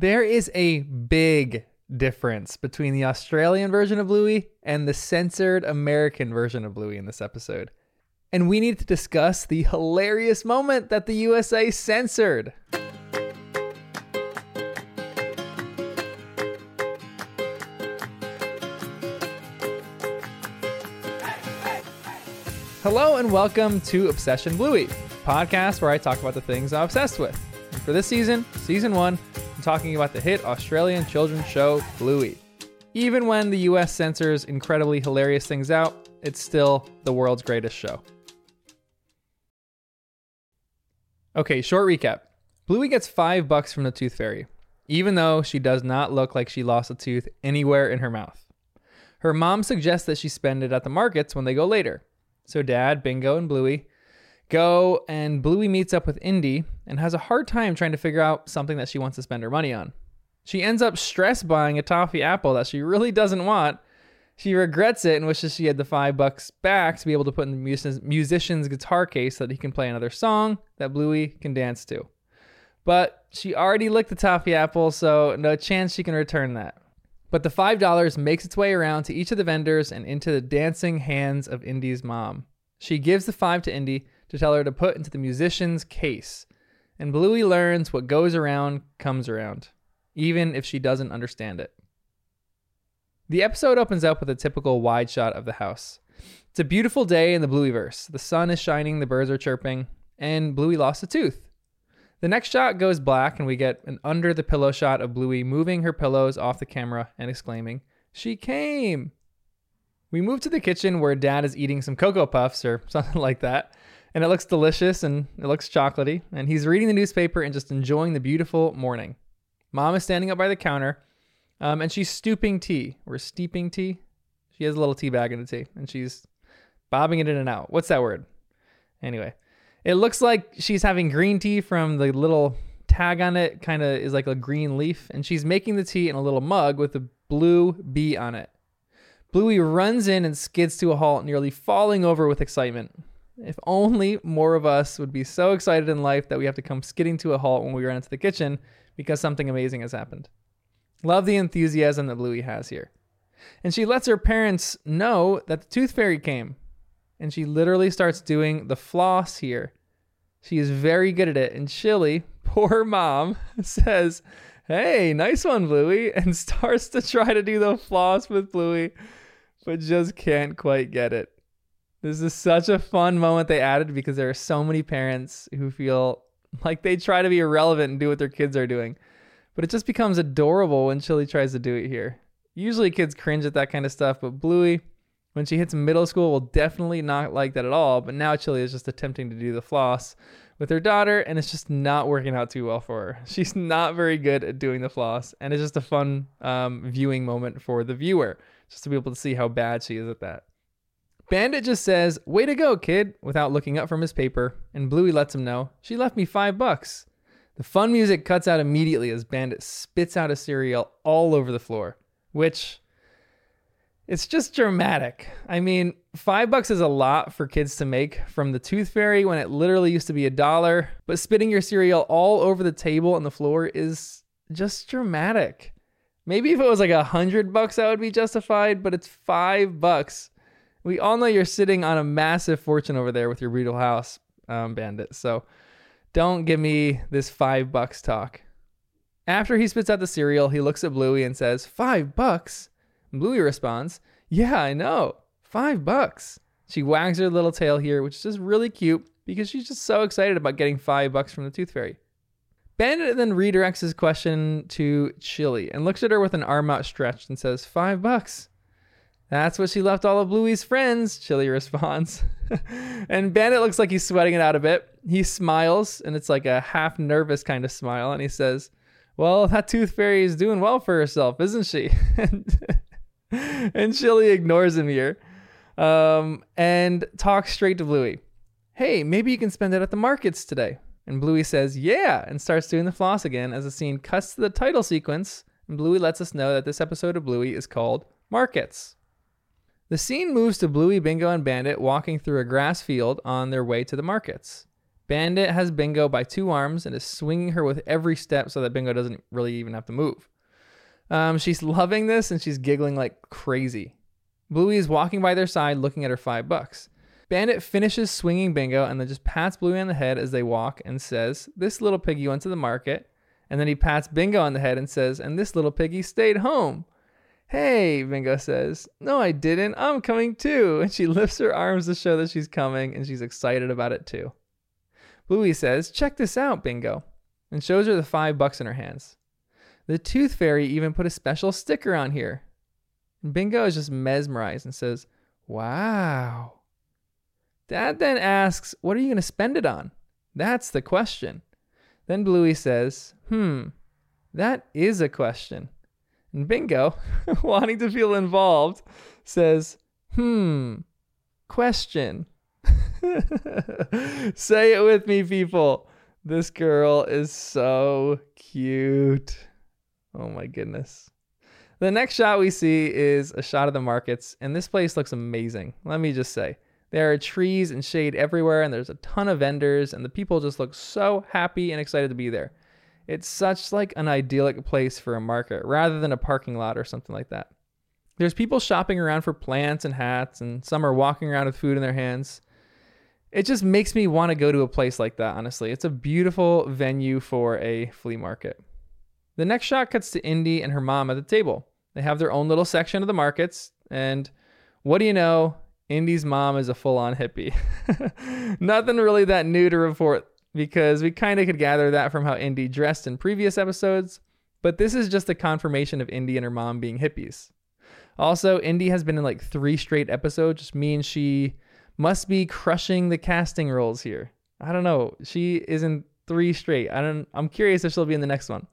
There is a big difference between the Australian version of Bluey and the censored American version of Bluey in this episode. And we need to discuss the hilarious moment that the USA censored. Hello and welcome to Obsession Bluey, podcast where I talk about the things I'm obsessed with. And for this season, season one, Talking about the hit Australian children's show Bluey. Even when the US censors incredibly hilarious things out, it's still the world's greatest show. Okay, short recap. Bluey gets five bucks from the Tooth Fairy, even though she does not look like she lost a tooth anywhere in her mouth. Her mom suggests that she spend it at the markets when they go later. So Dad, Bingo, and Bluey go, and Bluey meets up with Indy and has a hard time trying to figure out something that she wants to spend her money on. She ends up stress buying a toffee apple that she really doesn't want. She regrets it and wishes she had the five bucks back to be able to put in the musician's, guitar case so that he can play another song that Bluey can dance to. But she already licked the toffee apple, so no chance she can return that. But the $5 makes its way around to each of the vendors and into the dancing hands of Indy's mom. She gives the 5 to Indy to tell her to put into the musician's case. And Bluey learns what goes around comes around, even if she doesn't understand it. The episode opens up with a typical wide shot of the house. It's a beautiful day in the Blueyverse. The sun is shining, the birds are chirping, and Bluey lost a tooth. The next shot goes black, and we get an under the pillow shot of Bluey moving her pillows off the camera and exclaiming, She came! We move to the kitchen where dad is eating some Cocoa Puffs or something like that, and it looks delicious and it looks chocolatey, and he's reading the newspaper and just enjoying the beautiful morning. Mom is standing up by the counter, um, and she's stooping tea or steeping tea. She has a little tea bag in the tea, and she's bobbing it in and out. What's that word? Anyway, it looks like she's having green tea from the little tag on it, kind of is like a green leaf, and she's making the tea in a little mug with a blue bee on it. Bluey runs in and skids to a halt, nearly falling over with excitement. If only more of us would be so excited in life that we have to come skidding to a halt when we run into the kitchen because something amazing has happened. Love the enthusiasm that Bluey has here. And she lets her parents know that the Tooth Fairy came and she literally starts doing the floss here. She is very good at it. And Chilli, poor mom, says, Hey, nice one, Bluey, and starts to try to do the floss with Bluey, but just can't quite get it. This is such a fun moment they added because there are so many parents who feel like they try to be irrelevant and do what their kids are doing. But it just becomes adorable when Chilli tries to do it here. Usually kids cringe at that kind of stuff, but Bluey, when she hits middle school will definitely not like that at all. But now Chilli is just attempting to do the floss with her daughter, and it's just not working out too well for her. She's not very good at doing the floss, and it's just a fun um, viewing moment for the viewer, just to be able to see how bad she is at that. Bandit just says, Way to go, kid, without looking up from his paper, and Bluey lets him know, She left me five bucks. The fun music cuts out immediately as Bandit spits out a cereal all over the floor, which it's just dramatic. I mean, five bucks is a lot for kids to make from the Tooth Fairy when it literally used to be a dollar, but spitting your cereal all over the table and the floor is just dramatic. Maybe if it was like a hundred bucks, that would be justified, but it's five bucks. We all know you're sitting on a massive fortune over there with your Beetle House um, bandit, so don't give me this five bucks talk. After he spits out the cereal, he looks at Bluey and says, Five bucks? Bluey responds, Yeah, I know. Five bucks. She wags her little tail here, which is just really cute because she's just so excited about getting five bucks from the Tooth Fairy. Bandit then redirects his question to Chilli and looks at her with an arm outstretched and says, Five bucks. That's what she left all of Bluey's friends, Chilli responds. and Bandit looks like he's sweating it out a bit. He smiles, and it's like a half nervous kind of smile, and he says, Well, that Tooth Fairy is doing well for herself, isn't she? and Chilli ignores him here um, and talks straight to Bluey. Hey, maybe you can spend it at the markets today. And Bluey says, Yeah, and starts doing the floss again as the scene cuts to the title sequence. And Bluey lets us know that this episode of Bluey is called Markets. The scene moves to Bluey, Bingo, and Bandit walking through a grass field on their way to the markets. Bandit has Bingo by two arms and is swinging her with every step so that Bingo doesn't really even have to move. Um, she's loving this and she's giggling like crazy. Bluey is walking by their side looking at her five bucks. Bandit finishes swinging Bingo and then just pats Bluey on the head as they walk and says, This little piggy went to the market. And then he pats Bingo on the head and says, And this little piggy stayed home. Hey, Bingo says, No, I didn't. I'm coming too. And she lifts her arms to show that she's coming and she's excited about it too. Bluey says, Check this out, Bingo, and shows her the five bucks in her hands. The Tooth Fairy even put a special sticker on here. And Bingo is just mesmerized and says, Wow. Dad then asks, What are you going to spend it on? That's the question. Then Bluey says, Hmm, that is a question. And Bingo, wanting to feel involved, says, Hmm, question. Say it with me, people. This girl is so cute. Oh my goodness. The next shot we see is a shot of the markets, and this place looks amazing. Let me just say. There are trees and shade everywhere, and there's a ton of vendors, and the people just look so happy and excited to be there. It's such like an idyllic place for a market rather than a parking lot or something like that. There's people shopping around for plants and hats, and some are walking around with food in their hands. It just makes me want to go to a place like that, honestly. It's a beautiful venue for a flea market. The next shot cuts to Indy and her mom at the table. They have their own little section of the markets, and what do you know? Indy's mom is a full on hippie. Nothing really that new to report because we kind of could gather that from how Indy dressed in previous episodes, but this is just a confirmation of Indy and her mom being hippies. Also, Indy has been in like three straight episodes, just means she must be crushing the casting roles here. I don't know. She is in three straight. I don't I'm curious if she'll be in the next one.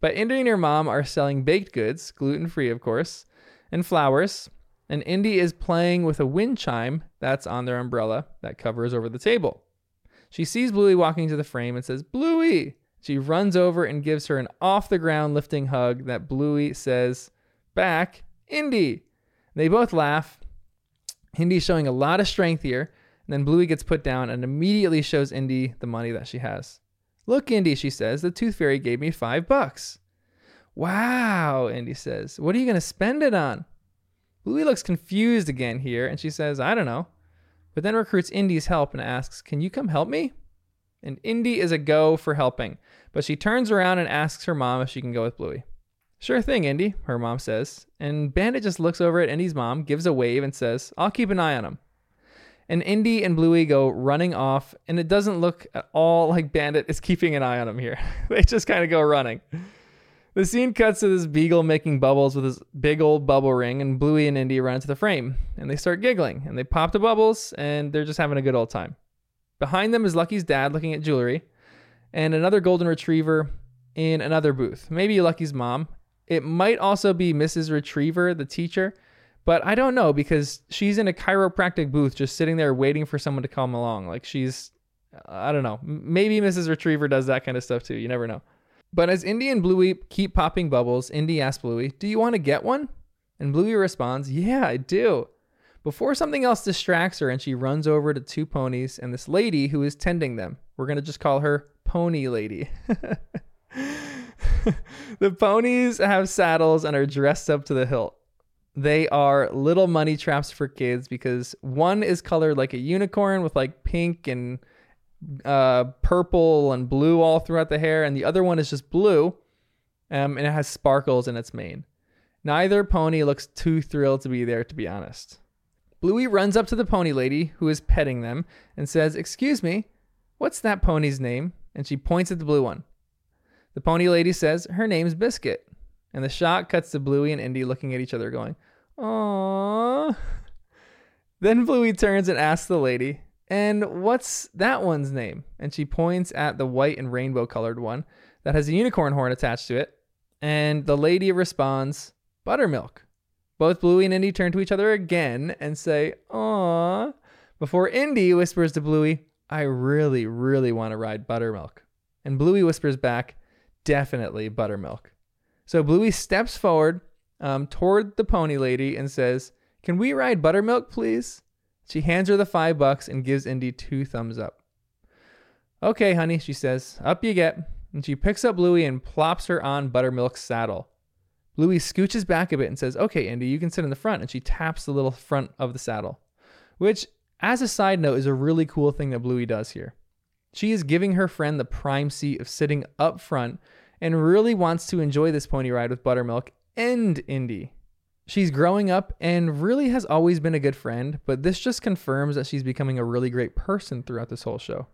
But Indy and her mom are selling baked goods, gluten free, of course, and flowers. And Indy is playing with a wind chime that's on their umbrella that covers over the table. She sees Bluey walking to the frame and says, Bluey! She runs over and gives her an off the ground lifting hug that Bluey says back, Indy! They both laugh. Indy's showing a lot of strength here. And then Bluey gets put down and immediately shows Indy the money that she has. Look, Indy, she says, the tooth fairy gave me five bucks. Wow, Indy says. What are you going to spend it on? Bluey looks confused again here, and she says, I don't know. But then recruits Indy's help and asks, Can you come help me? And Indy is a go for helping, but she turns around and asks her mom if she can go with Bluey. Sure thing, Indy, her mom says. And Bandit just looks over at Indy's mom, gives a wave, and says, I'll keep an eye on him and Indy and Bluey go running off, and it doesn't look at all like Bandit is keeping an eye on him here. they just kind of go running. The scene cuts to this beagle making bubbles with his big old bubble ring, and Bluey and Indy run into the frame, and they start giggling, and they pop the bubbles, and they're just having a good old time. Behind them is Lucky's dad looking at jewelry, and another golden retriever in another booth. Maybe Lucky's mom. It might also be Mrs. Retriever, the teacher, but I don't know because she's in a chiropractic booth just sitting there waiting for someone to come along. Like she's, I don't know. Maybe Mrs. Retriever does that kind of stuff too. You never know. But as Indy and Bluey keep popping bubbles, Indy asks Bluey, Do you want to get one? And Bluey responds, Yeah, I do. Before something else distracts her and she runs over to two ponies and this lady who is tending them. We're going to just call her Pony Lady. the ponies have saddles and are dressed up to the hilt. They are little money traps for kids because one is colored like a unicorn with like pink and uh, purple and blue all throughout the hair, and the other one is just blue, um, and it has sparkles in its mane. Neither pony looks too thrilled to be there, to be honest. Bluey runs up to the pony lady who is petting them and says, Excuse me, what's that pony's name? And she points at the blue one. The pony lady says, Her name's Biscuit. And the shot cuts to Bluey and Indy looking at each other, going, Aww. Then Bluey turns and asks the lady, And what's that one's name? And she points at the white and rainbow colored one that has a unicorn horn attached to it. And the lady responds, Buttermilk. Both Bluey and Indy turn to each other again and say, Aww. Before Indy whispers to Bluey, I really, really want to ride Buttermilk. And Bluey whispers back, Definitely Buttermilk. So Bluey steps forward um, toward the pony lady and says, Can we ride Buttermilk, please? She hands her the five bucks and gives Indy two thumbs up. Okay, honey, she says. Up you get. And she picks up Bluey and plops her on Buttermilk's saddle. Bluey scooches back a bit and says, Okay, Indy, you can sit in the front. And she taps the little front of the saddle, which, as a side note, is a really cool thing that Bluey does here. She is giving her friend the prime seat of sitting up front and really wants to enjoy this pony ride with Buttermilk and Indy. She's growing up and really has always been a good friend, but this just confirms that she's becoming a really great person throughout this whole show.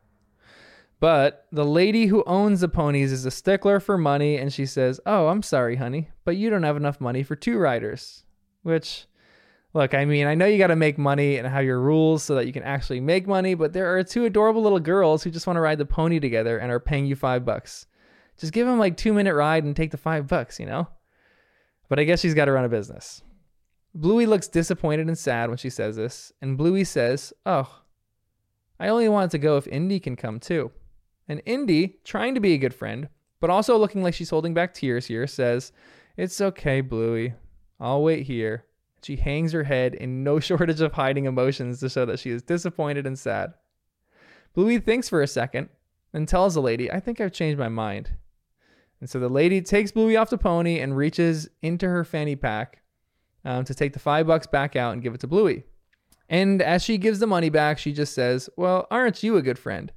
But the lady who owns the ponies is a stickler for money, and she says, Oh, I'm sorry, honey, but you don't have enough money for two riders. Which, look, I mean, I know you got to make money and have your rules so that you can actually make money, but there are two adorable little girls who just want to ride the pony together and are paying you five bucks. Just give them like two minute ride and take the five bucks, you know? But I guess she's got to run a business. Bluey looks disappointed and sad when she says this, and Bluey says, Oh, I only want to go if Indy can come too. And Indy, trying to be a good friend, but also looking like she's holding back tears here, says, It's okay, Bluey. I'll wait here. She hangs her head in no shortage of hiding emotions to show that she is disappointed and sad. Bluey thinks for a second and tells the lady, I think I've changed my mind. And so the lady takes Bluey off the pony and reaches into her fanny pack um, to take the five bucks back out and give it to Bluey. And as she gives the money back, she just says, Well, aren't you a good friend?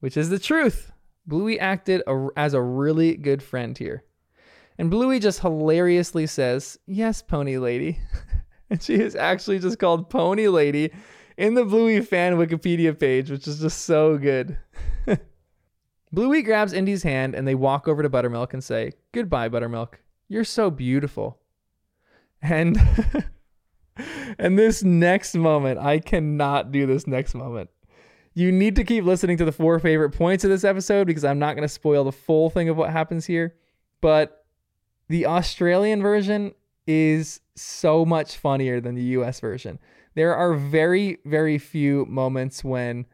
which is the truth. Bluey acted a, as a really good friend here. And Bluey just hilariously says, Yes, Pony Lady. and she is actually just called Pony Lady in the Bluey fan Wikipedia page, which is just so good. Bluey grabs Indy's hand and they walk over to Buttermilk and say, Goodbye, Buttermilk. You're so beautiful. And and this next moment, I cannot do this next moment you need to keep listening to the four favorite points of this episode because I'm not going to spoil the full thing of what happens here. But the Australian version is so much funnier than the US version. There are very, very few moments when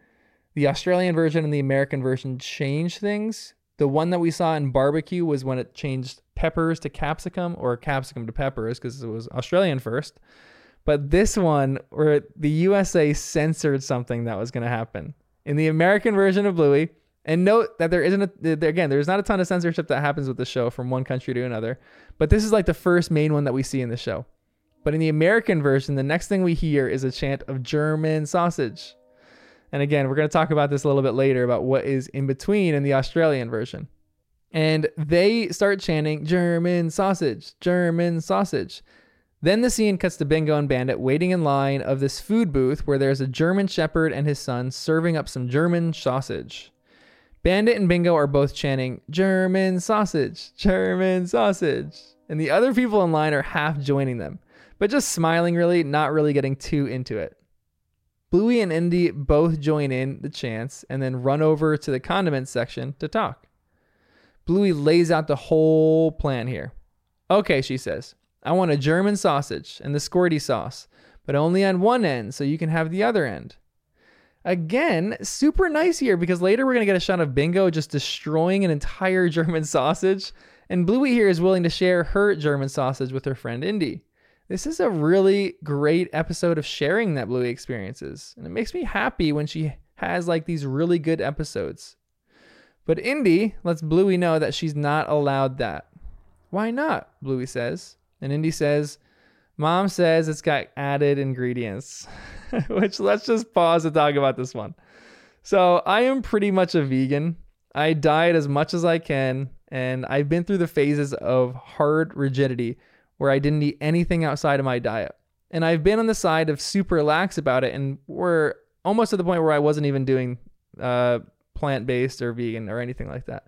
the Australian version and the American version change things. The one that we saw in barbecue was when it changed peppers to capsicum or capsicum to peppers because it was Australian first. But this one, where the USA censored something that was going to happen in the American version of Bluey, and note that there isn't a, again, there's not a ton of censorship that happens with the show from one country to another, but this is like the first main one that we see in the show. But in the American version, the next thing we hear is a chant of German sausage. And again, we're going to talk about this a little bit later about what is in between in the Australian version. And they start chanting German sausage, German sausage. Then the scene cuts to Bingo and Bandit waiting in line of this food booth where there's a German shepherd and his son serving up some German sausage. Bandit and Bingo are both chanting, German sausage, German sausage. And the other people in line are half joining them, but just smiling really, not really getting too into it. Bluey and Indy both join in the chants and then run over to the condiments section to talk. Bluey lays out the whole plan here. Okay, she says. I want a German sausage and the squirty sauce, but only on one end so you can have the other end. Again, super nice here because later we're going to get a shot of Bingo just destroying an entire German sausage, and Bluey here is willing to share her German sausage with her friend Indy. This is a really great episode of sharing that Bluey experiences, and it makes me happy when she has like these really good episodes. But Indy lets Bluey know that she's not allowed that. Why not? Bluey says. And Indy says, Mom says it's got added ingredients, which let's just pause to talk about this one. So I am pretty much a vegan. I diet as much as I can, and I've been through the phases of hard rigidity where I didn't eat anything outside of my diet. And I've been on the side of super lax about it, and we're almost at the point where I wasn't even doing uh, plant based or vegan or anything like that.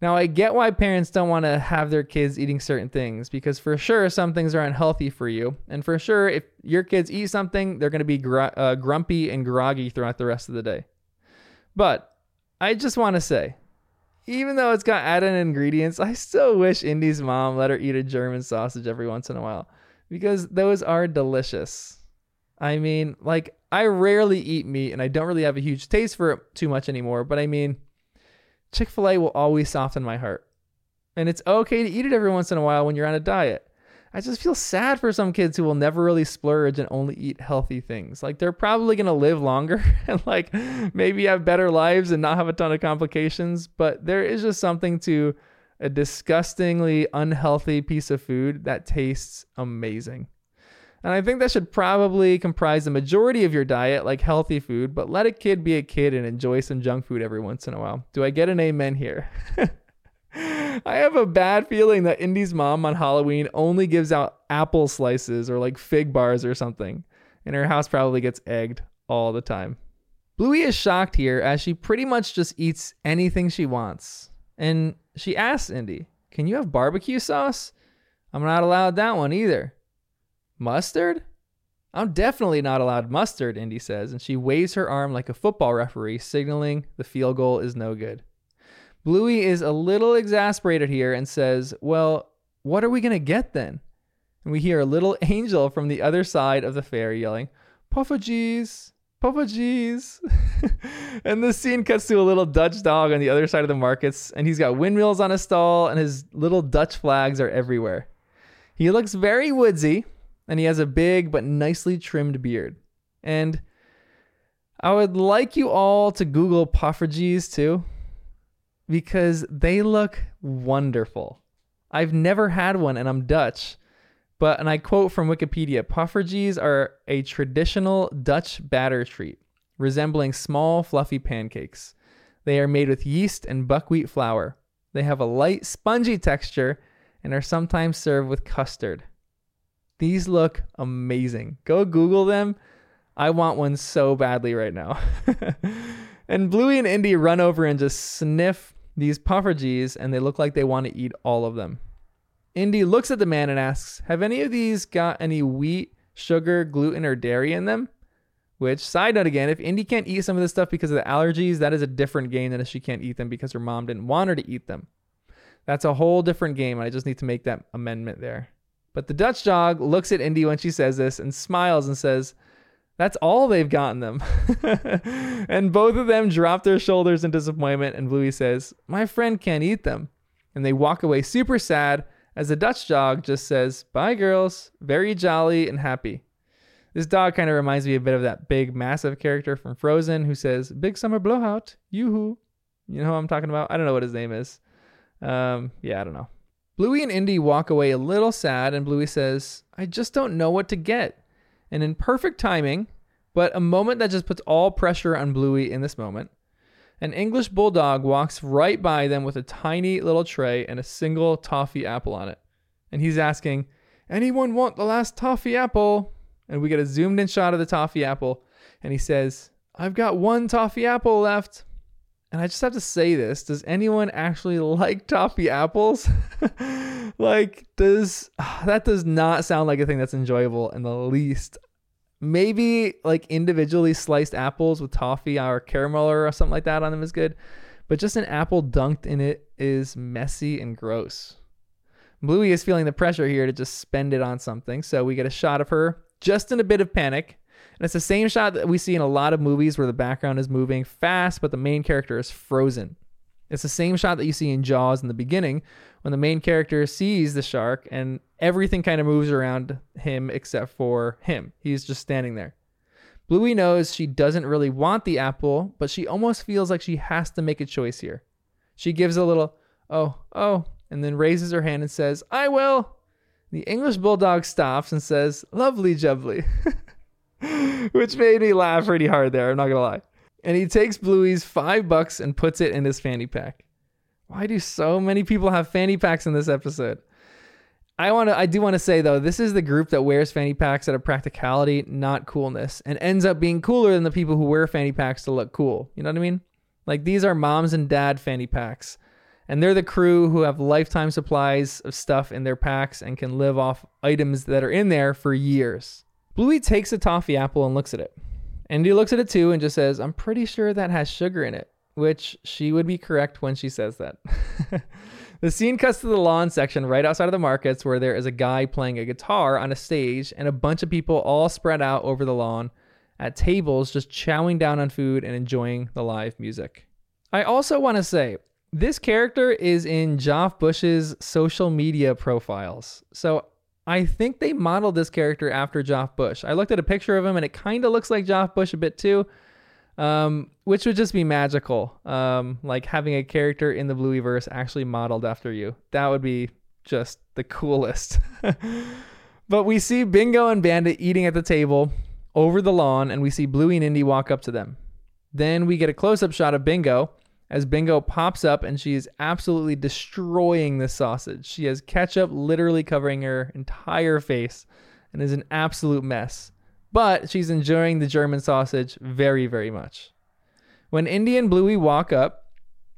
Now, I get why parents don't want to have their kids eating certain things because for sure some things are unhealthy for you. And for sure, if your kids eat something, they're going to be gr- uh, grumpy and groggy throughout the rest of the day. But I just want to say, even though it's got added ingredients, I still wish Indy's mom let her eat a German sausage every once in a while because those are delicious. I mean, like, I rarely eat meat and I don't really have a huge taste for it too much anymore, but I mean, Chick fil A will always soften my heart. And it's okay to eat it every once in a while when you're on a diet. I just feel sad for some kids who will never really splurge and only eat healthy things. Like they're probably going to live longer and like maybe have better lives and not have a ton of complications, but there is just something to a disgustingly unhealthy piece of food that tastes amazing. And I think that should probably comprise the majority of your diet, like healthy food, but let a kid be a kid and enjoy some junk food every once in a while. Do I get an amen here? I have a bad feeling that Indy's mom on Halloween only gives out apple slices or like fig bars or something, and her house probably gets egged all the time. Bluey is shocked here as she pretty much just eats anything she wants. And she asks Indy, Can you have barbecue sauce? I'm not allowed that one either. Mustard? I'm definitely not allowed mustard, Indy says, and she waves her arm like a football referee, signaling the field goal is no good. Bluey is a little exasperated here and says, Well, what are we going to get then? And we hear a little angel from the other side of the fair yelling, Poffertjes, Poffertjes. and the scene cuts to a little Dutch dog on the other side of the markets, and he's got windmills on his stall, and his little Dutch flags are everywhere. He looks very woodsy, and he has a big but nicely trimmed beard. And I would like you all to Google Poffertjes too because they look wonderful. I've never had one and I'm Dutch. But, and I quote from Wikipedia Poffertjes are a traditional Dutch batter treat, resembling small, fluffy pancakes. They are made with yeast and buckwheat flour. They have a light, spongy texture and are sometimes served with custard. These look amazing. Go Google them. I want one so badly right now. and Bluey and Indy run over and just sniff these poffertjes and they look like they want to eat all of them. Indy looks at the man and asks, Have any of these got any wheat, sugar, gluten, or dairy in them? Which, side note again, if Indy can't eat some of this stuff because of the allergies, that is a different game than if she can't eat them because her mom didn't want her to eat them. That's a whole different game. I just need to make that amendment there. But the Dutch dog looks at Indy when she says this and smiles and says, that's all they've gotten them. and both of them drop their shoulders in disappointment, and Bluey says, My friend can't eat them. And they walk away super sad as the Dutch dog just says, Bye, girls, very jolly and happy. This dog kind of reminds me a bit of that big, massive character from Frozen who says, Big summer blowout, yoo-hoo. You know who I'm talking about? I don't know what his name is. Um, yeah, I don't know. Bluey and Indy walk away a little sad, and Bluey says, I just don't know what to get. And in perfect timing, but a moment that just puts all pressure on Bluey in this moment, an English bulldog walks right by them with a tiny little tray and a single toffee apple on it. And he's asking, Anyone want the last toffee apple? And we get a zoomed in shot of the toffee apple. And he says, I've got one toffee apple left. And I just have to say this does anyone actually like toffee apples? like, does that does not sound like a thing that's enjoyable in the least. Maybe like individually sliced apples with toffee or caramel or something like that on them is good, but just an apple dunked in it is messy and gross. Bluey is feeling the pressure here to just spend it on something, so we get a shot of her just in a bit of panic. And it's the same shot that we see in a lot of movies where the background is moving fast, but the main character is frozen. It's the same shot that you see in Jaws in the beginning when the main character sees the shark and everything kind of moves around him except for him. He's just standing there. Bluey knows she doesn't really want the apple, but she almost feels like she has to make a choice here. She gives a little, oh, oh, and then raises her hand and says, I will. The English bulldog stops and says, lovely jubbly, which made me laugh pretty hard there. I'm not to lie. And he takes Bluey's five bucks and puts it in his fanny pack. Why do so many people have fanny packs in this episode? I want to I do want to say though, this is the group that wears fanny packs out of practicality, not coolness, and ends up being cooler than the people who wear fanny packs to look cool. You know what I mean? Like these are moms and dad fanny packs. And they're the crew who have lifetime supplies of stuff in their packs and can live off items that are in there for years. Bluey takes a toffee apple and looks at it. Indy looks at it too and just says, I'm pretty sure that has sugar in it, which she would be correct when she says that. The scene cuts to the lawn section right outside of the markets where there is a guy playing a guitar on a stage and a bunch of people all spread out over the lawn at tables just chowing down on food and enjoying the live music. I also want to say this character is in Joff Bush's social media profiles. So I think they modeled this character after Joff Bush. I looked at a picture of him and it kind of looks like Joff Bush a bit too, um, which would just be magical. Um, like having a character in the Blueyverse actually modeled after you. That would be just the coolest. but we see Bingo and Bandit eating at the table over the lawn, and we see Bluey and Indy walk up to them. Then we get a close up shot of Bingo as Bingo pops up and she is absolutely destroying the sausage. She has ketchup literally covering her entire face and is an absolute mess. But she's enjoying the German sausage very, very much. When Indy and Bluey walk up,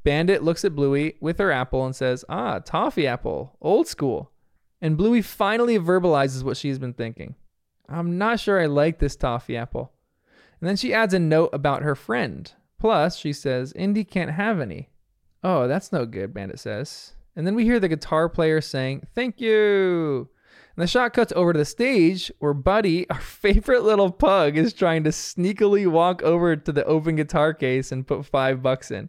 Bandit looks at Bluey with her apple and says, Ah, toffee apple, old school. And Bluey finally verbalizes what she's been thinking. I'm not sure I like this toffee apple. And then she adds a note about her friend, Plus, she says, Indy can't have any. Oh, that's no good, Bandit says. And then we hear the guitar player saying, Thank you. And the shot cuts over to the stage where Buddy, our favorite little pug, is trying to sneakily walk over to the open guitar case and put five bucks in.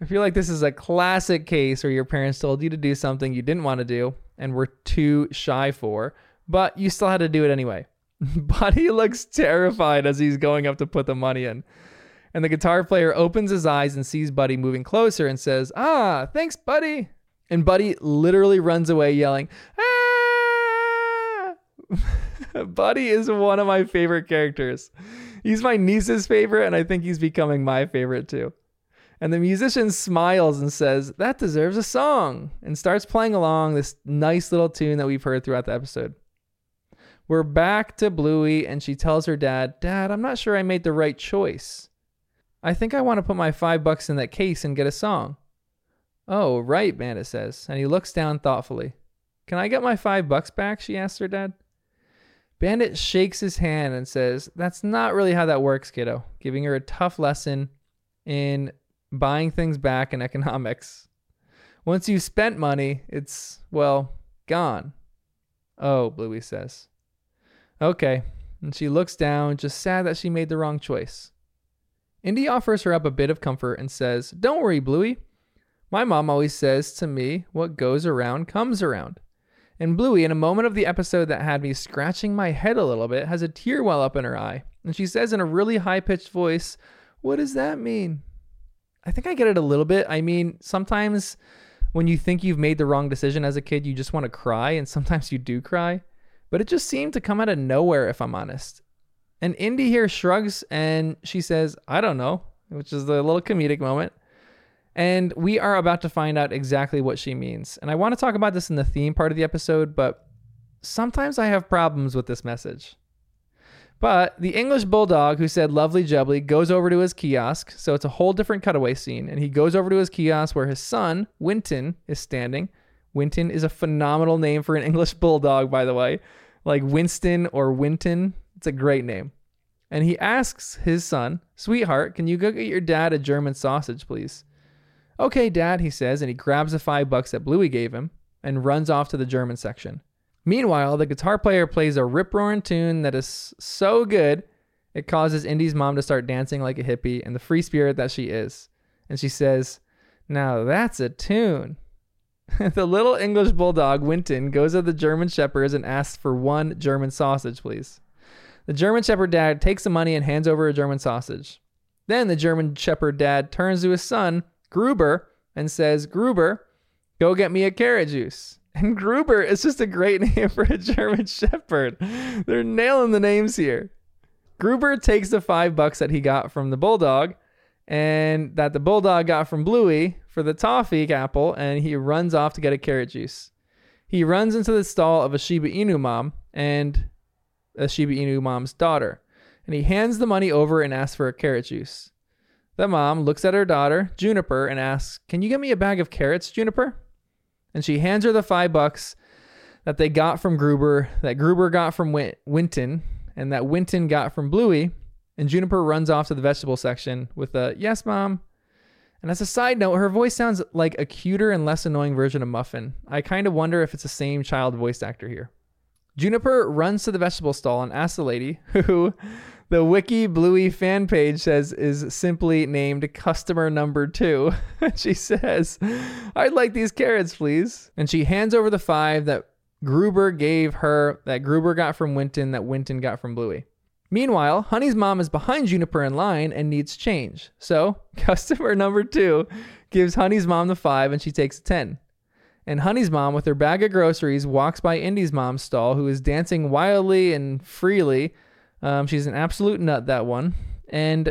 I feel like this is a classic case where your parents told you to do something you didn't want to do and were too shy for, but you still had to do it anyway. Buddy looks terrified as he's going up to put the money in. And the guitar player opens his eyes and sees Buddy moving closer and says, Ah, thanks, Buddy. And Buddy literally runs away yelling, Ah! Buddy is one of my favorite characters. He's my niece's favorite, and I think he's becoming my favorite too. And the musician smiles and says, That deserves a song, and starts playing along this nice little tune that we've heard throughout the episode. We're back to Bluey, and she tells her dad, Dad, I'm not sure I made the right choice. I think I want to put my five bucks in that case and get a song. Oh, right, Bandit says, and he looks down thoughtfully. Can I get my five bucks back? she asks her dad. Bandit shakes his hand and says, That's not really how that works, kiddo, giving her a tough lesson in buying things back in economics. Once you've spent money, it's, well, gone. Oh, Bluey says. Okay. And she looks down, just sad that she made the wrong choice. Indy offers her up a bit of comfort and says, Don't worry, Bluey. My mom always says to me, What goes around comes around. And Bluey, in a moment of the episode that had me scratching my head a little bit, has a tear well up in her eye. And she says in a really high pitched voice, What does that mean? I think I get it a little bit. I mean, sometimes when you think you've made the wrong decision as a kid, you just want to cry, and sometimes you do cry. But it just seemed to come out of nowhere, if I'm honest. And Indy here shrugs and she says, I don't know, which is the little comedic moment. And we are about to find out exactly what she means. And I want to talk about this in the theme part of the episode, but sometimes I have problems with this message. But the English bulldog who said lovely jubbly goes over to his kiosk. So it's a whole different cutaway scene. And he goes over to his kiosk where his son, Winton, is standing. Winton is a phenomenal name for an English bulldog, by the way. Like Winston or Winton it's a great name. And he asks his son, Sweetheart, can you go get your dad a German sausage, please? Okay, dad, he says, and he grabs the five bucks that Bluey gave him and runs off to the German section. Meanwhile, the guitar player plays a rip roaring tune that is so good it causes Indy's mom to start dancing like a hippie and the free spirit that she is. And she says, Now that's a tune. the little English bulldog, Winton, goes to the German shepherds and asks for one German sausage, please. The German Shepherd dad takes the money and hands over a German sausage. Then the German Shepherd dad turns to his son, Gruber, and says, Gruber, go get me a carrot juice. And Gruber is just a great name for a German Shepherd. They're nailing the names here. Gruber takes the five bucks that he got from the Bulldog and that the Bulldog got from Bluey for the toffee apple, and he runs off to get a carrot juice. He runs into the stall of a Shiba Inu mom, and a Shiba Inu mom's daughter, and he hands the money over and asks for a carrot juice. The mom looks at her daughter, Juniper, and asks, Can you get me a bag of carrots, Juniper? And she hands her the five bucks that they got from Gruber, that Gruber got from Win- Winton, and that Winton got from Bluey. And Juniper runs off to the vegetable section with a, Yes, mom. And as a side note, her voice sounds like a cuter and less annoying version of Muffin. I kind of wonder if it's the same child voice actor here. Juniper runs to the vegetable stall and asks the lady, who the Wiki Bluey fan page says is simply named customer number two. she says, I'd like these carrots, please. And she hands over the five that Gruber gave her that Gruber got from Winton that Winton got from Bluey. Meanwhile, Honey's mom is behind Juniper in line and needs change. So, customer number two gives Honey's mom the five and she takes a 10. And Honey's mom, with her bag of groceries, walks by Indy's mom's stall, who is dancing wildly and freely. Um, she's an absolute nut, that one. And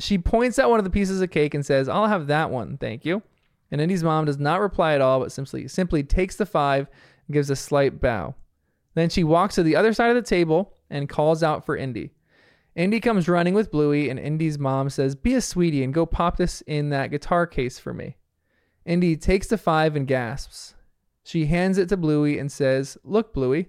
she points at one of the pieces of cake and says, I'll have that one, thank you. And Indy's mom does not reply at all, but simply simply takes the five and gives a slight bow. Then she walks to the other side of the table and calls out for Indy. Indy comes running with Bluey, and Indy's mom says, Be a sweetie and go pop this in that guitar case for me. Indy takes the five and gasps. She hands it to Bluey and says, Look, Bluey.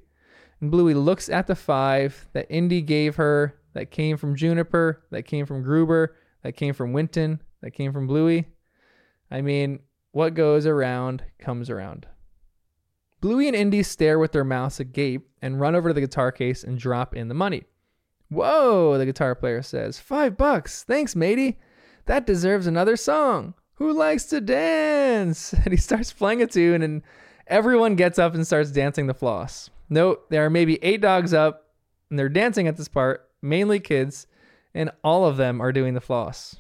And Bluey looks at the five that Indy gave her that came from Juniper, that came from Gruber, that came from Winton, that came from Bluey. I mean, what goes around comes around. Bluey and Indy stare with their mouths agape and run over to the guitar case and drop in the money. Whoa, the guitar player says. Five bucks. Thanks, matey. That deserves another song. Who likes to dance? And he starts playing a tune, and everyone gets up and starts dancing the floss. Note, there are maybe eight dogs up, and they're dancing at this part, mainly kids, and all of them are doing the floss.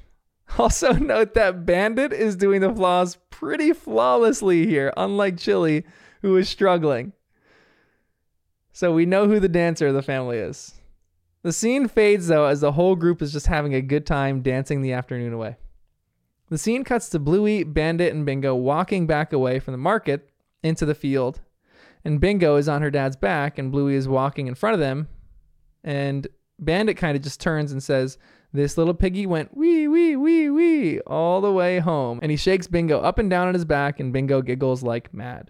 Also, note that Bandit is doing the floss pretty flawlessly here, unlike Chilli, who is struggling. So we know who the dancer of the family is. The scene fades though as the whole group is just having a good time dancing the afternoon away. The scene cuts to Bluey, Bandit, and Bingo walking back away from the market into the field. And Bingo is on her dad's back, and Bluey is walking in front of them. And Bandit kind of just turns and says, This little piggy went wee, wee, wee, wee all the way home. And he shakes Bingo up and down on his back, and Bingo giggles like mad.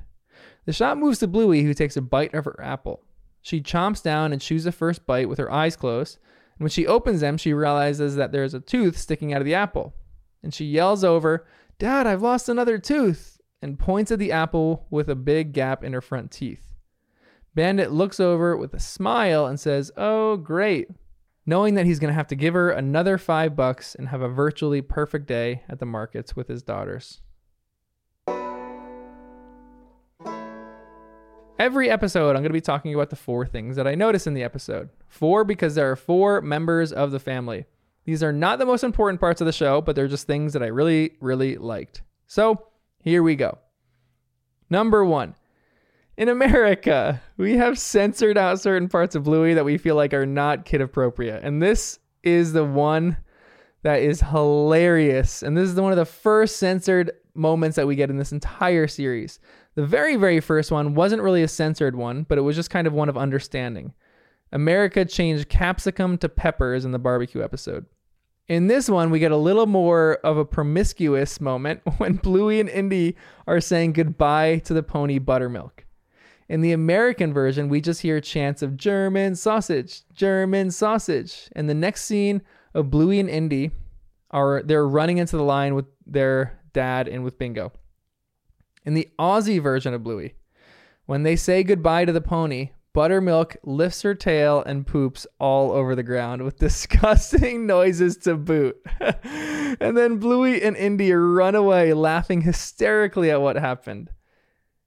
The shot moves to Bluey, who takes a bite of her apple. She chomps down and chews the first bite with her eyes closed. And when she opens them, she realizes that there's a tooth sticking out of the apple and she yells over, Dad, I've lost another tooth, and points at the apple with a big gap in her front teeth. Bandit looks over with a smile and says, Oh, great, knowing that he's going to have to give her another five bucks and have a virtually perfect day at the markets with his daughters. Every episode, I'm going to be talking about the four things that I notice in the episode. Four because there are four members of the family. These are not the most important parts of the show, but they're just things that I really, really liked. So here we go. Number one. In America, we have censored out certain parts of Bluey that we feel like are not kid appropriate. And this is the one that is hilarious. And this is one of the first censored moments that we get in this entire series. The very, very first one wasn't really a censored one, but it was just kind of one of understanding. America changed capsicum to peppers in the barbecue episode. In this one, we get a little more of a promiscuous moment when Bluey and Indy are saying goodbye to the pony Buttermilk. In the American version, we just hear chants of German sausage, German sausage. And the next scene of Bluey and Indy are they're running into the line with their dad and with Bingo. In the Aussie version of Bluey, when they say goodbye to the pony, Buttermilk lifts her tail and poops all over the ground with disgusting noises to boot. and then Bluey and Indy run away laughing hysterically at what happened.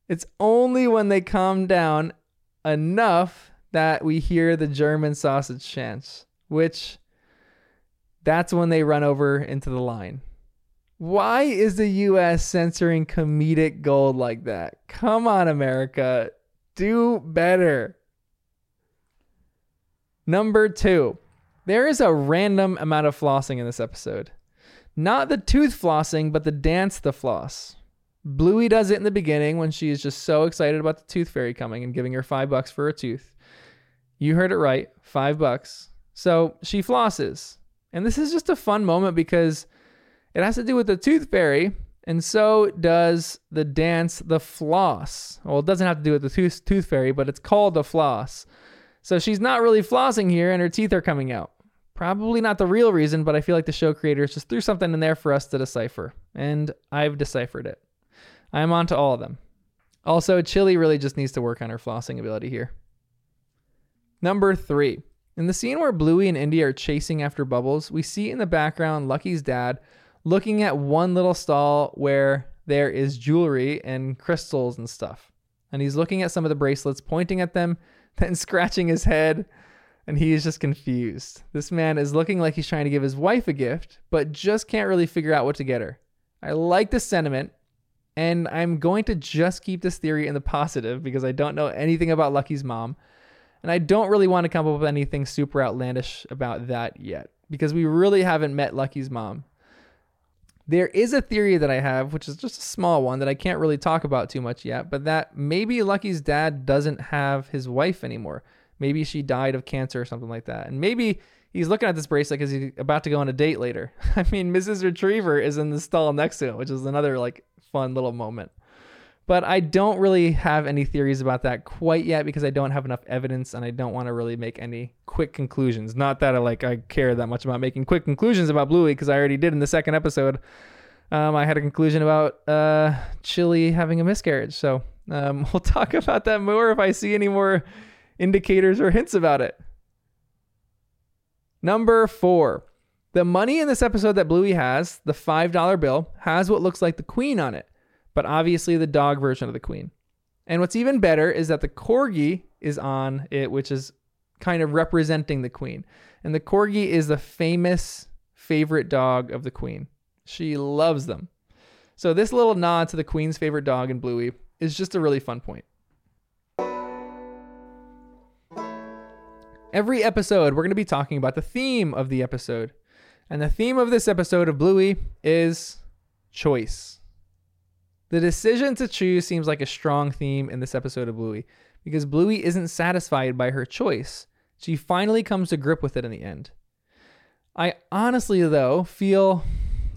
It's only when they calm down enough that we hear the German sausage chants, which that's when they run over into the line. Why is the US censoring comedic gold like that? Come on, America. Do better. Number two, there is a random amount of flossing in this episode. Not the tooth flossing, but the dance the floss. Bluey does it in the beginning when she is just so excited about the tooth fairy coming and giving her five bucks for a tooth. You heard it right, five bucks. So she flosses. And this is just a fun moment because it has to do with the tooth fairy, and so does the dance the floss. Well, it doesn't have to do with the tooth, tooth fairy, but it's called the floss. So she's not really flossing here and her teeth are coming out. Probably not the real reason, but I feel like the show creators just threw something in there for us to decipher. And I've deciphered it. I'm on to all of them. Also, Chilli really just needs to work on her flossing ability here. Number three. In the scene where Bluey and Indy are chasing after Bubbles, we see in the background Lucky's dad looking at one little stall where there is jewelry and crystals and stuff. And he's looking at some of the bracelets, pointing at them, then scratching his head, and he is just confused. This man is looking like he's trying to give his wife a gift, but just can't really figure out what to get her. I like the sentiment, and I'm going to just keep this theory in the positive because I don't know anything about Lucky's mom. And I don't really want to come up with anything super outlandish about that yet because we really haven't met Lucky's mom. There is a theory that I have, which is just a small one that I can't really talk about too much yet, but that maybe Lucky's dad doesn't have his wife anymore. Maybe she died of cancer or something like that. And maybe he's looking at this bracelet because he's about to go on a date later. I mean, Mrs. Retriever is in the stall next to him, which is another like fun little moment. But I don't really have any theories about that quite yet because I don't have enough evidence and I don't want to really make any quick conclusions. Not that I like I care that much about making quick conclusions about Bluey because I already did in the second episode. Um, I had a conclusion about uh, Chilli having a miscarriage. So um, we'll talk about that more if I see any more indicators or hints about it. Number four. The money in this episode that Bluey has, the $5 bill, has what looks like the queen on it but obviously the dog version of the queen. And what's even better is that the corgi is on it, which is kind of representing the queen. And the corgi is the famous favorite dog of the queen. She loves them. So this little nod to the queen's favorite dog in Bluey is just a really fun point. Every episode, we're going to be talking about the theme of the episode. And the theme of this episode of Bluey is choice. The decision to choose seems like a strong theme in this episode of Bluey because Bluey isn't satisfied by her choice. She finally comes to grip with it in the end. I honestly, though, feel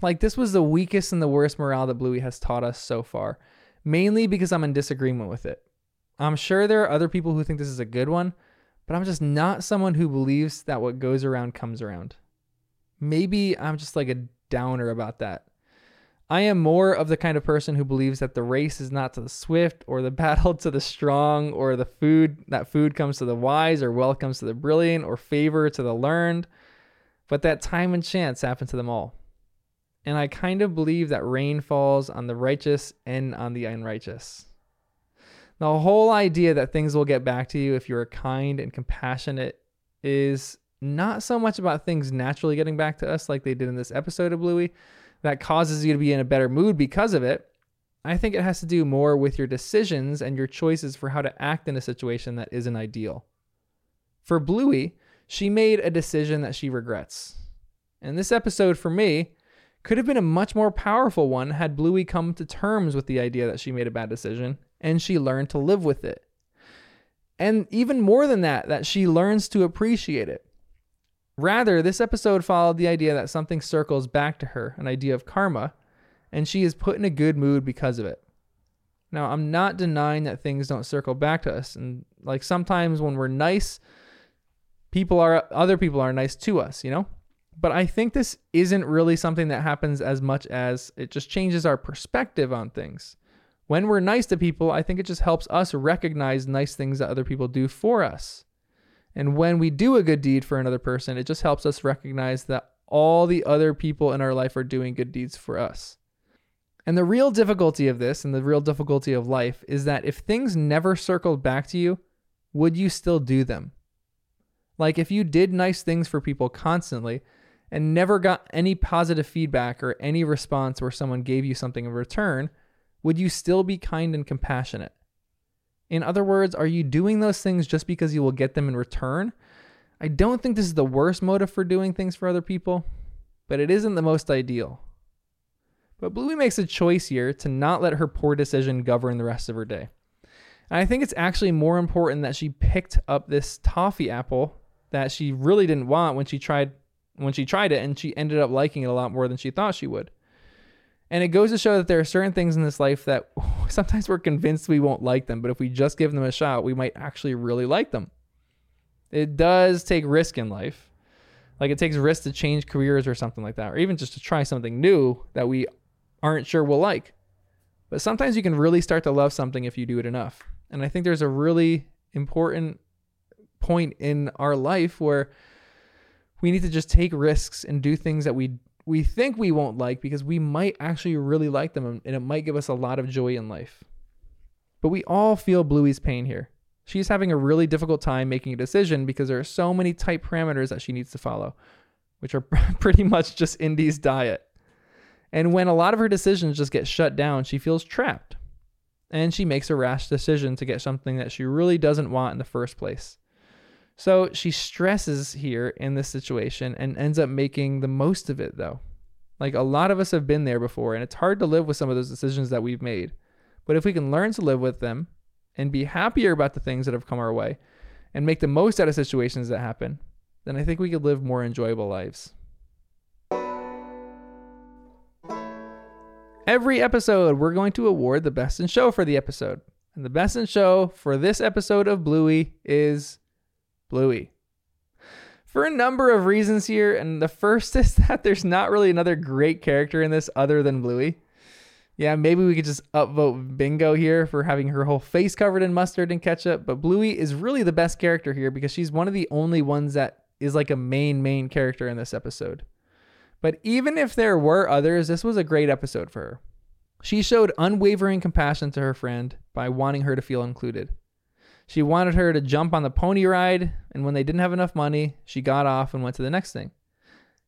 like this was the weakest and the worst morale that Bluey has taught us so far, mainly because I'm in disagreement with it. I'm sure there are other people who think this is a good one, but I'm just not someone who believes that what goes around comes around. Maybe I'm just like a downer about that. I am more of the kind of person who believes that the race is not to the swift or the battle to the strong or the food that food comes to the wise or wealth comes to the brilliant or favor to the learned, but that time and chance happen to them all. And I kind of believe that rain falls on the righteous and on the unrighteous. The whole idea that things will get back to you if you're kind and compassionate is not so much about things naturally getting back to us like they did in this episode of Bluey that causes you to be in a better mood because of it. I think it has to do more with your decisions and your choices for how to act in a situation that isn't ideal. For Bluey, she made a decision that she regrets. And this episode, for me, could have been a much more powerful one had Bluey come to terms with the idea that she made a bad decision and she learned to live with it. And even more than that, that she learns to appreciate it. Rather, this episode followed the idea that something circles back to her, an idea of karma, and she is put in a good mood because of it. Now, I'm not denying that things don't circle back to us, and like sometimes when we're nice, people are other people are nice to us, you know? But I think this isn't really something that happens as much as it just changes our perspective on things. When we're nice to people, I think it just helps us recognize nice things that other people do for us. And when we do a good deed for another person, it just helps us recognize that all the other people in our life are doing good deeds for us. And the real difficulty of this and the real difficulty of life is that if things never circled back to you, would you still do them? Like if you did nice things for people constantly and never got any positive feedback or any response where someone gave you something in return, would you still be kind and compassionate? In other words, are you doing those things just because you will get them in return? I don't think this is the worst motive for doing things for other people, but it isn't the most ideal. But Bluey makes a choice here to not let her poor decision govern the rest of her day. And I think it's actually more important that she picked up this toffee apple that she really didn't want when she tried when she tried it and she ended up liking it a lot more than she thought she would. And it goes to show that there are certain things in this life that sometimes we're convinced we won't like them, but if we just give them a shot, we might actually really like them. It does take risk in life. Like it takes risk to change careers or something like that, or even just to try something new that we aren't sure we'll like. But sometimes you can really start to love something if you do it enough. And I think there's a really important point in our life where we need to just take risks and do things that we we think we won't like because we might actually really like them and it might give us a lot of joy in life. But we all feel Bluey's pain here. She's having a really difficult time making a decision because there are so many tight parameters that she needs to follow, which are pretty much just Indy's diet. And when a lot of her decisions just get shut down, she feels trapped. And she makes a rash decision to get something that she really doesn't want in the first place. So she stresses here in this situation and ends up making the most of it, though. Like a lot of us have been there before, and it's hard to live with some of those decisions that we've made. But if we can learn to live with them and be happier about the things that have come our way and make the most out of situations that happen, then I think we could live more enjoyable lives. Every episode, we're going to award the best in show for the episode. And the best in show for this episode of Bluey is Bluey. For a number of reasons here, and the first is that there's not really another great character in this other than Bluey. Yeah, maybe we could just upvote Bingo here for having her whole face covered in mustard and ketchup, but Bluey is really the best character here because she's one of the only ones that is like a main, main character in this episode. But even if there were others, this was a great episode for her. She showed unwavering compassion to her friend by wanting her to feel included. She wanted her to jump on the pony ride, and when they didn't have enough money, she got off and went to the next thing.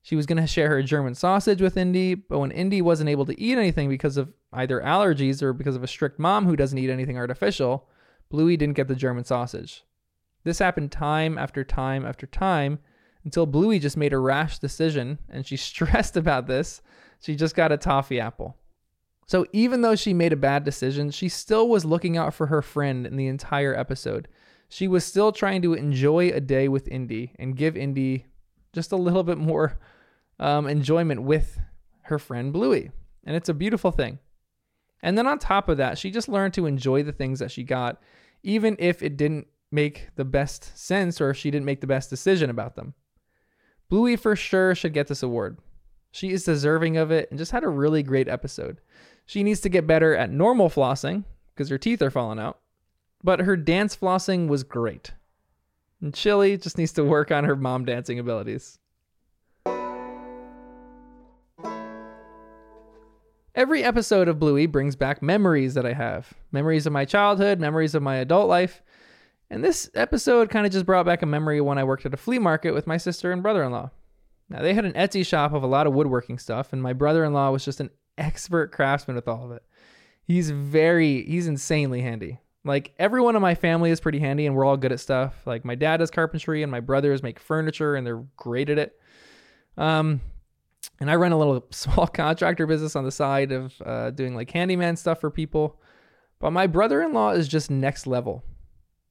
She was going to share her German sausage with Indy, but when Indy wasn't able to eat anything because of either allergies or because of a strict mom who doesn't eat anything artificial, Bluey didn't get the German sausage. This happened time after time after time until Bluey just made a rash decision and she stressed about this. She just got a toffee apple. So even though she made a bad decision, she still was looking out for her friend in the entire episode. She was still trying to enjoy a day with Indy and give Indy just a little bit more um, enjoyment with her friend Bluey. And it's a beautiful thing. And then on top of that, she just learned to enjoy the things that she got, even if it didn't make the best sense or if she didn't make the best decision about them. Bluey for sure should get this award. She is deserving of it and just had a really great episode. She needs to get better at normal flossing because her teeth are falling out, but her dance flossing was great. And Chilli just needs to work on her mom dancing abilities. Every episode of Bluey brings back memories that I have memories of my childhood, memories of my adult life, and this episode kind of just brought back a memory when I worked at a flea market with my sister and brother in law. Now, they had an Etsy shop of a lot of woodworking stuff, and my brother in law was just an expert craftsman with all of it. He's very, he's insanely handy. Like, everyone in my family is pretty handy, and we're all good at stuff. Like, my dad does carpentry, and my brothers make furniture, and they're great at it. Um, and I run a little small contractor business on the side of uh, doing like handyman stuff for people. But my brother in law is just next level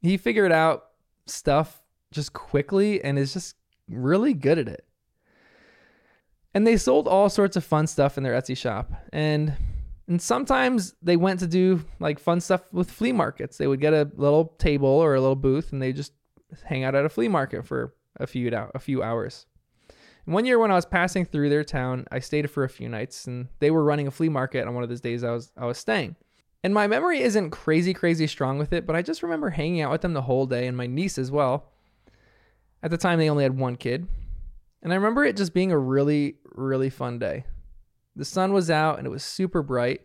he figured out stuff just quickly and is just really good at it. And they sold all sorts of fun stuff in their Etsy shop. And and sometimes they went to do like fun stuff with flea markets. They would get a little table or a little booth and they just hang out at a flea market for a few a few hours. And one year when I was passing through their town, I stayed for a few nights and they were running a flea market on one of those days I was I was staying. And my memory isn't crazy, crazy strong with it, but I just remember hanging out with them the whole day and my niece as well. At the time, they only had one kid. And I remember it just being a really, really fun day. The sun was out and it was super bright,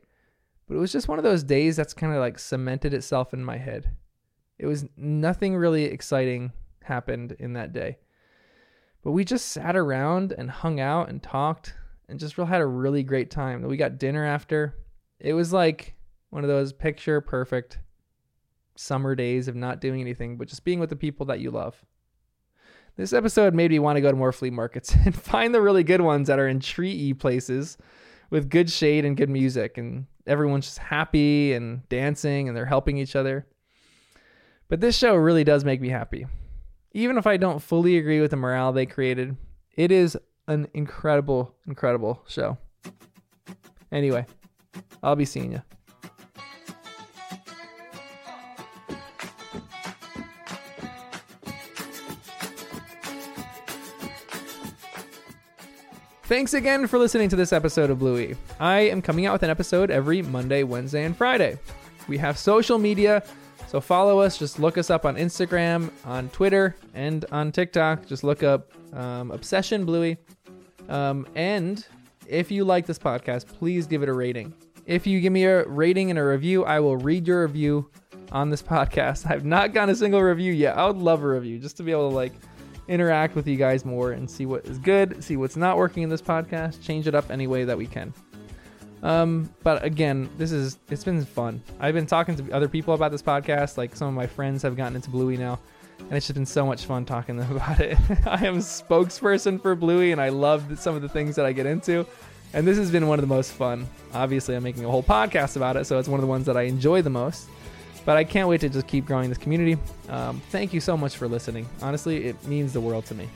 but it was just one of those days that's kind of like cemented itself in my head. It was nothing really exciting happened in that day. But we just sat around and hung out and talked and just had a really great time. We got dinner after. It was like one of those picture perfect summer days of not doing anything, but just being with the people that you love. This episode made me want to go to more flea markets and find the really good ones that are in tree places with good shade and good music, and everyone's just happy and dancing and they're helping each other. But this show really does make me happy. Even if I don't fully agree with the morale they created, it is an incredible, incredible show. Anyway, I'll be seeing you. Thanks again for listening to this episode of Bluey. I am coming out with an episode every Monday, Wednesday, and Friday. We have social media, so follow us. Just look us up on Instagram, on Twitter, and on TikTok. Just look up um, Obsession Bluey. Um, and if you like this podcast, please give it a rating. If you give me a rating and a review, I will read your review on this podcast. I've not gotten a single review yet. I would love a review just to be able to like interact with you guys more and see what is good, see what's not working in this podcast, change it up any way that we can. Um, but again, this is it's been fun. I've been talking to other people about this podcast. Like some of my friends have gotten into Bluey now, and it's just been so much fun talking to them about it. I am spokesperson for Bluey, and I love some of the things that I get into. And this has been one of the most fun. Obviously, I'm making a whole podcast about it, so it's one of the ones that I enjoy the most. But I can't wait to just keep growing this community. Um, thank you so much for listening. Honestly, it means the world to me.